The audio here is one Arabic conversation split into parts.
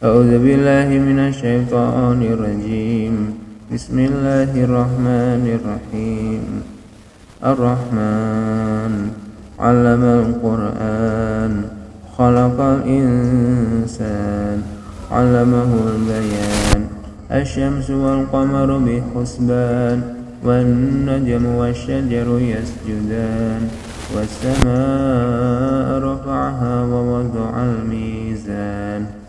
أعوذ بالله من الشيطان الرجيم. بسم الله الرحمن الرحيم. الرحمن علم القرآن خلق الإنسان علمه البيان. الشمس والقمر بحسبان والنجم والشجر يسجدان. والسماء رفعها ووضع الميزان.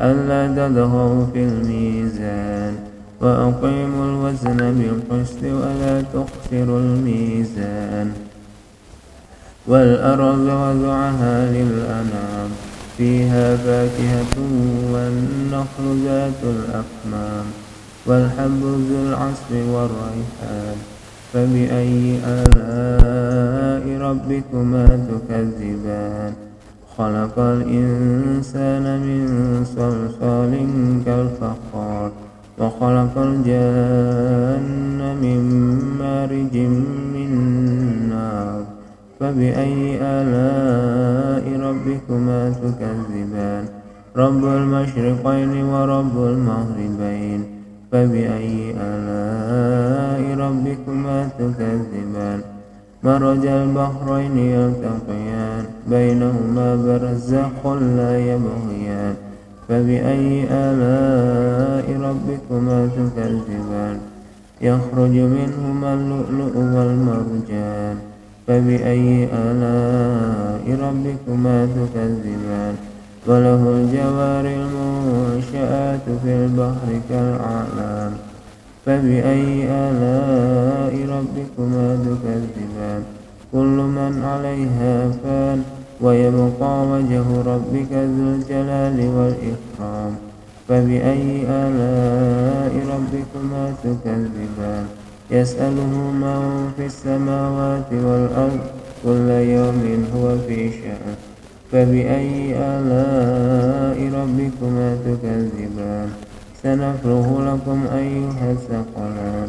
ألا تطغوا في الميزان وأقيموا الوزن بالقسط ولا تخسروا الميزان والأرض وضعها للأنام فيها فاكهة والنخل ذات الأكمام والحب ذو العصف والريحان فبأي آلاء ربكما تكذبان خلق الإنسان من صلصال كالفخار وخلق الجن من مارج من نار. فبأي آلاء ربكما تكذبان؟ رب المشرقين ورب المغربين. فبأي آلاء ربكما تكذبان؟ مرج البحرين يلتقيان. بينهما برزخ لا يبغيان. فبأي آلاء ربكما تكذبان؟ يخرج منهما اللؤلؤ والمرجان. فبأي آلاء ربكما تكذبان؟ وله الجوار المنشآت في البحر كالأعلام فبأي آلاء ربكما تكذبان؟ من عليها فان ويبقى وجه ربك ذو الجلال والإكرام. فبأي آلاء ربكما تكذبان؟ يسأله من في السماوات والأرض كل يوم هو في شأن. فبأي آلاء ربكما تكذبان؟ سنفرغ لكم أيها الثقلان.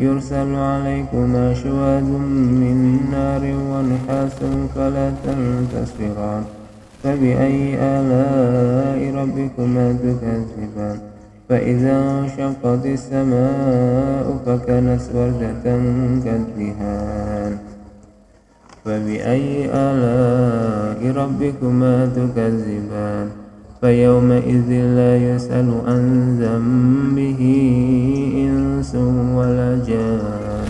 يرسل عليكما شواذ من نار ونحاس فلا تنتصران فبأي آلاء ربكما تكذبان؟ فإذا انشقت السماء فكانت وردة كالدهان. فبأي آلاء ربكما تكذبان؟ فيومئذ لا يسأل عن ذنبه إنس ولا جان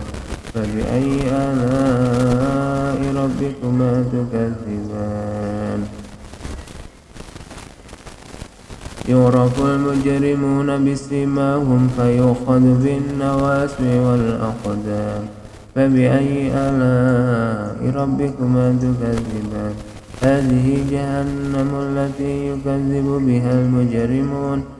فبأي آلاء ربكما تكذبان؟ يعرف المجرمون بسيماهم فيؤخذ بالنواسي والأقدام. فبأي آلاء ربكما تكذبان؟ هذه جهنم التي يكذب بها المجرمون.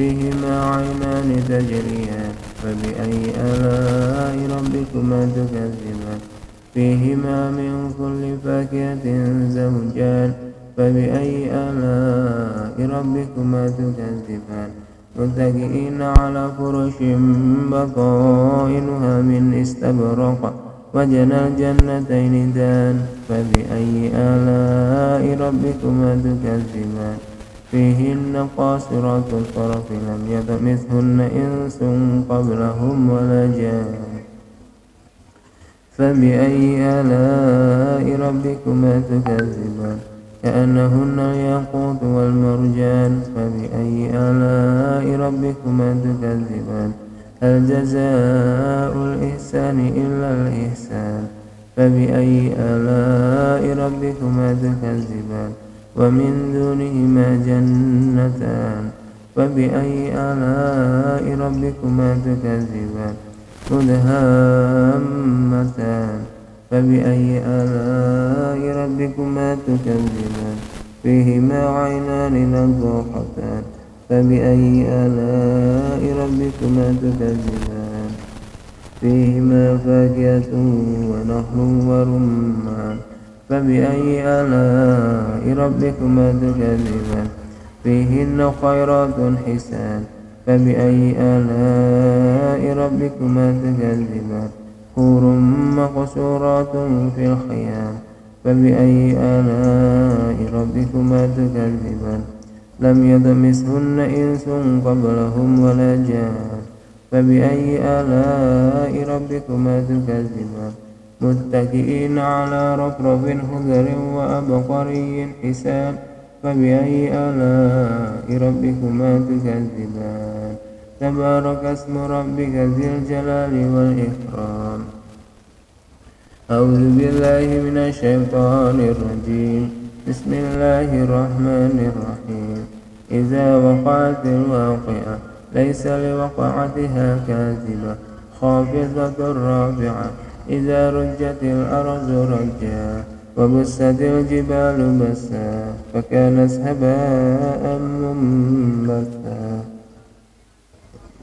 فيهما عينان تجريان فبأي آلاء ربكما تكذبان؟ فيهما من كل فاكهة زوجان فبأي آلاء ربكما تكذبان؟ متكئين على فرش بطائنها من استبرق وجنى الجنتين دان فبأي آلاء ربكما تكذبان؟ فيهن قاصرات الطرف لم يطمثهن إنس قبلهم ولا جان. فبأي آلاء ربكما تكذبان؟ كأنهن الياقوت والمرجان. فبأي آلاء ربكما تكذبان؟ هل جزاء الإحسان إلا الإحسان؟ فبأي آلاء ربكما تكذبان؟ ومن دونهما جنتان فبأي آلاء ربكما تكذبان؟ مدهامتان. فبأي آلاء ربكما تكذبان؟ فيهما عينان نضاحتان فبأي آلاء ربكما تكذبان؟ فيهما فاكهة ونخل ورمان. فبأي آلاء ربكما تكذبان؟ فيهن خيرات حسان. فبأي آلاء ربكما تكذبان؟ حور مقصورات في الخيام. فبأي آلاء ربكما تكذبان؟ لم يطمسهن إنس قبلهم ولا جان. فبأي آلاء ربكما تكذبان؟ متكئين على رفرف خضر وأبقري حسان فبأي آلاء ربكما تكذبان؟ تبارك اسم ربك ذي الجلال والإكرام. أعوذ بالله من الشيطان الرجيم. بسم الله الرحمن الرحيم. إذا وقعت الواقعة ليس لوقعتها كاذبة. خافضة رافعة إذا رجت الأرض رجا وبست الجبال بسا فكانت هباء منبثا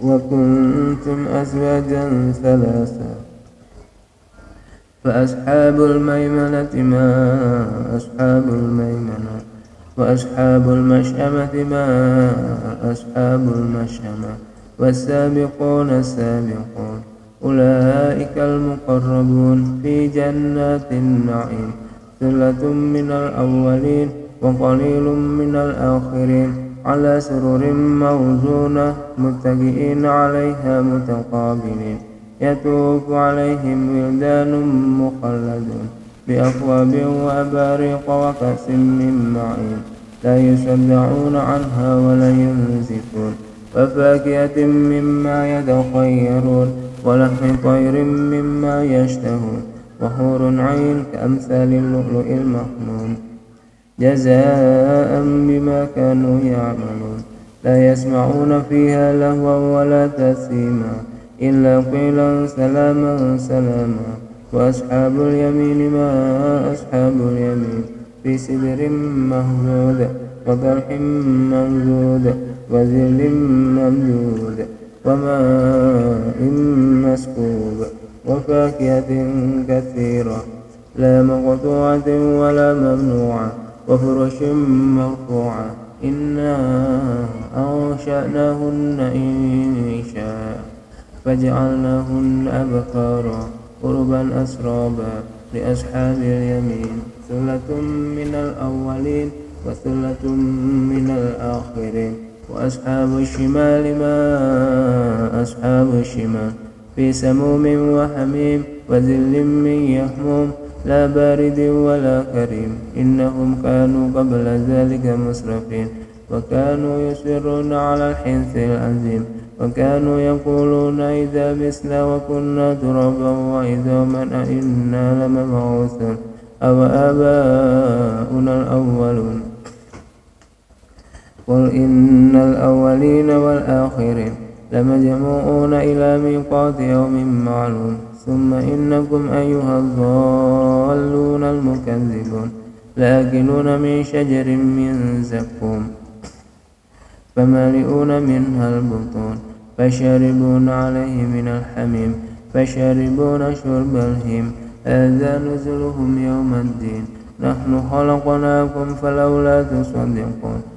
وكنتم أزواجا ثلاثا فأصحاب الميمنة ما أصحاب الميمنة وأصحاب المشأمة ما أصحاب المشأمة والسابقون السابقون أولئك المقربون في جنات النعيم ثلة من الأولين وقليل من الآخرين على سرر موزونة متكئين عليها متقابلين يطوف عليهم ولدان مخلدون بأكواب وأباريق وكأس من معين لا يصدعون عنها ولا ينزفون وفاكهة مما يتخيرون. ولحم طير مما يشتهون وحور عين كأمثال اللؤلؤ المكنون جزاء بما كانوا يعملون. لا يسمعون فيها لهوا ولا تسيما. إلا قيلا سلاما سلاما. وأصحاب اليمين ما أصحاب اليمين. في سدر مهزود وطرح ممزود وذل ممدود وماء مسكوب وفاكهة كثيرة لا مقطوعة ولا ممنوعة وفرش مرفوعة إنا أنشأناهن إنشاء فجعلناهن أبكارا قربا أسرابا لأصحاب اليمين ثلة من الأولين وثلة من الآخرين وأصحاب الشمال ما أصحاب الشمال في سموم وحميم وذل من يحموم لا بارد ولا كريم إنهم كانوا قبل ذلك مسرفين وكانوا يصرون على الحنث العظيم وكانوا يقولون إذا بسنا وكنا ترابا وعظاما أئنا لمبعوثون أو آباؤنا الأولون قل إن الأولين والآخرين لمجموعون إلى ميقات يوم معلوم. ثم إنكم أيها الضالون المكذبون. لآكلون من شجر من زقوم. فمالئون منها البطون. فشاربون عليه من الحميم. فشاربون شرب الهيم. هذا نزلهم يوم الدين. نحن خلقناكم فلولا تصدقون.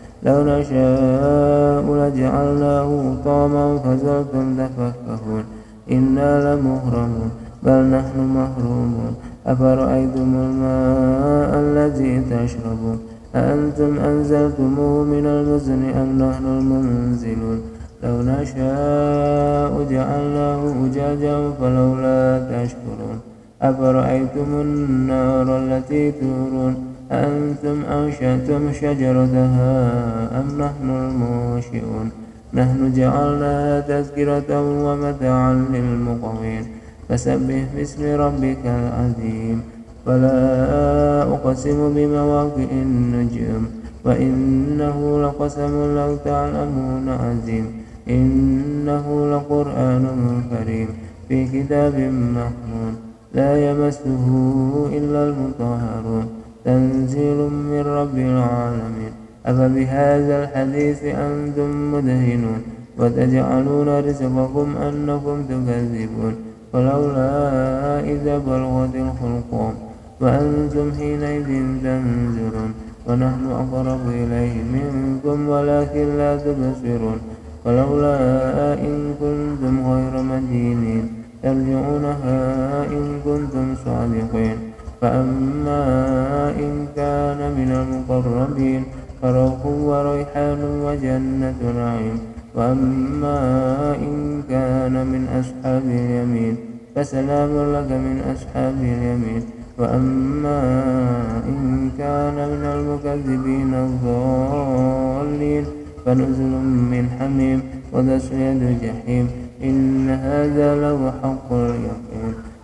لو نشاء لجعلناه طاما فزلتم تفكهون إنا لمغرمون بل نحن محرومون أفرأيتم الماء الذي تشربون أأنتم أنزلتموه من المزن أم نحن المنزلون لو نشاء جعلناه أجاجا فلولا تشكرون أفرأيتم النار التي تورون أأنتم أنشأتم شجرتها أم نحن المنشئون؟ نحن جعلناها تذكرة ومتاعا للمقوين. فسبح باسم ربك العظيم. فلا أقسم بمواقع النجوم. وإنه لقسم لو تعلمون عظيم. إنه لقرآن كريم في كتاب مخنون لا يمسه إلا المطهرون. تنزيل من رب العالمين. أفبهذا الحديث أنتم مدهنون وتجعلون رزقكم أنكم تكذبون. ولولا إذا بلغت الخلقوم وأنتم حينئذ تنزلون ونحن أقرب إليه منكم ولكن لا تبصرون. ولولا إن كنتم غير مدينين ترجعونها إن كنتم صادقين. فأما إن كان من المقربين فروح وريحان وجنة نعيم وأما إن كان من أصحاب اليمين فسلام لك من أصحاب اليمين وأما إن كان من المكذبين الضالين فنزل من حميم وتصلية جحيم إن هذا له حق اليقين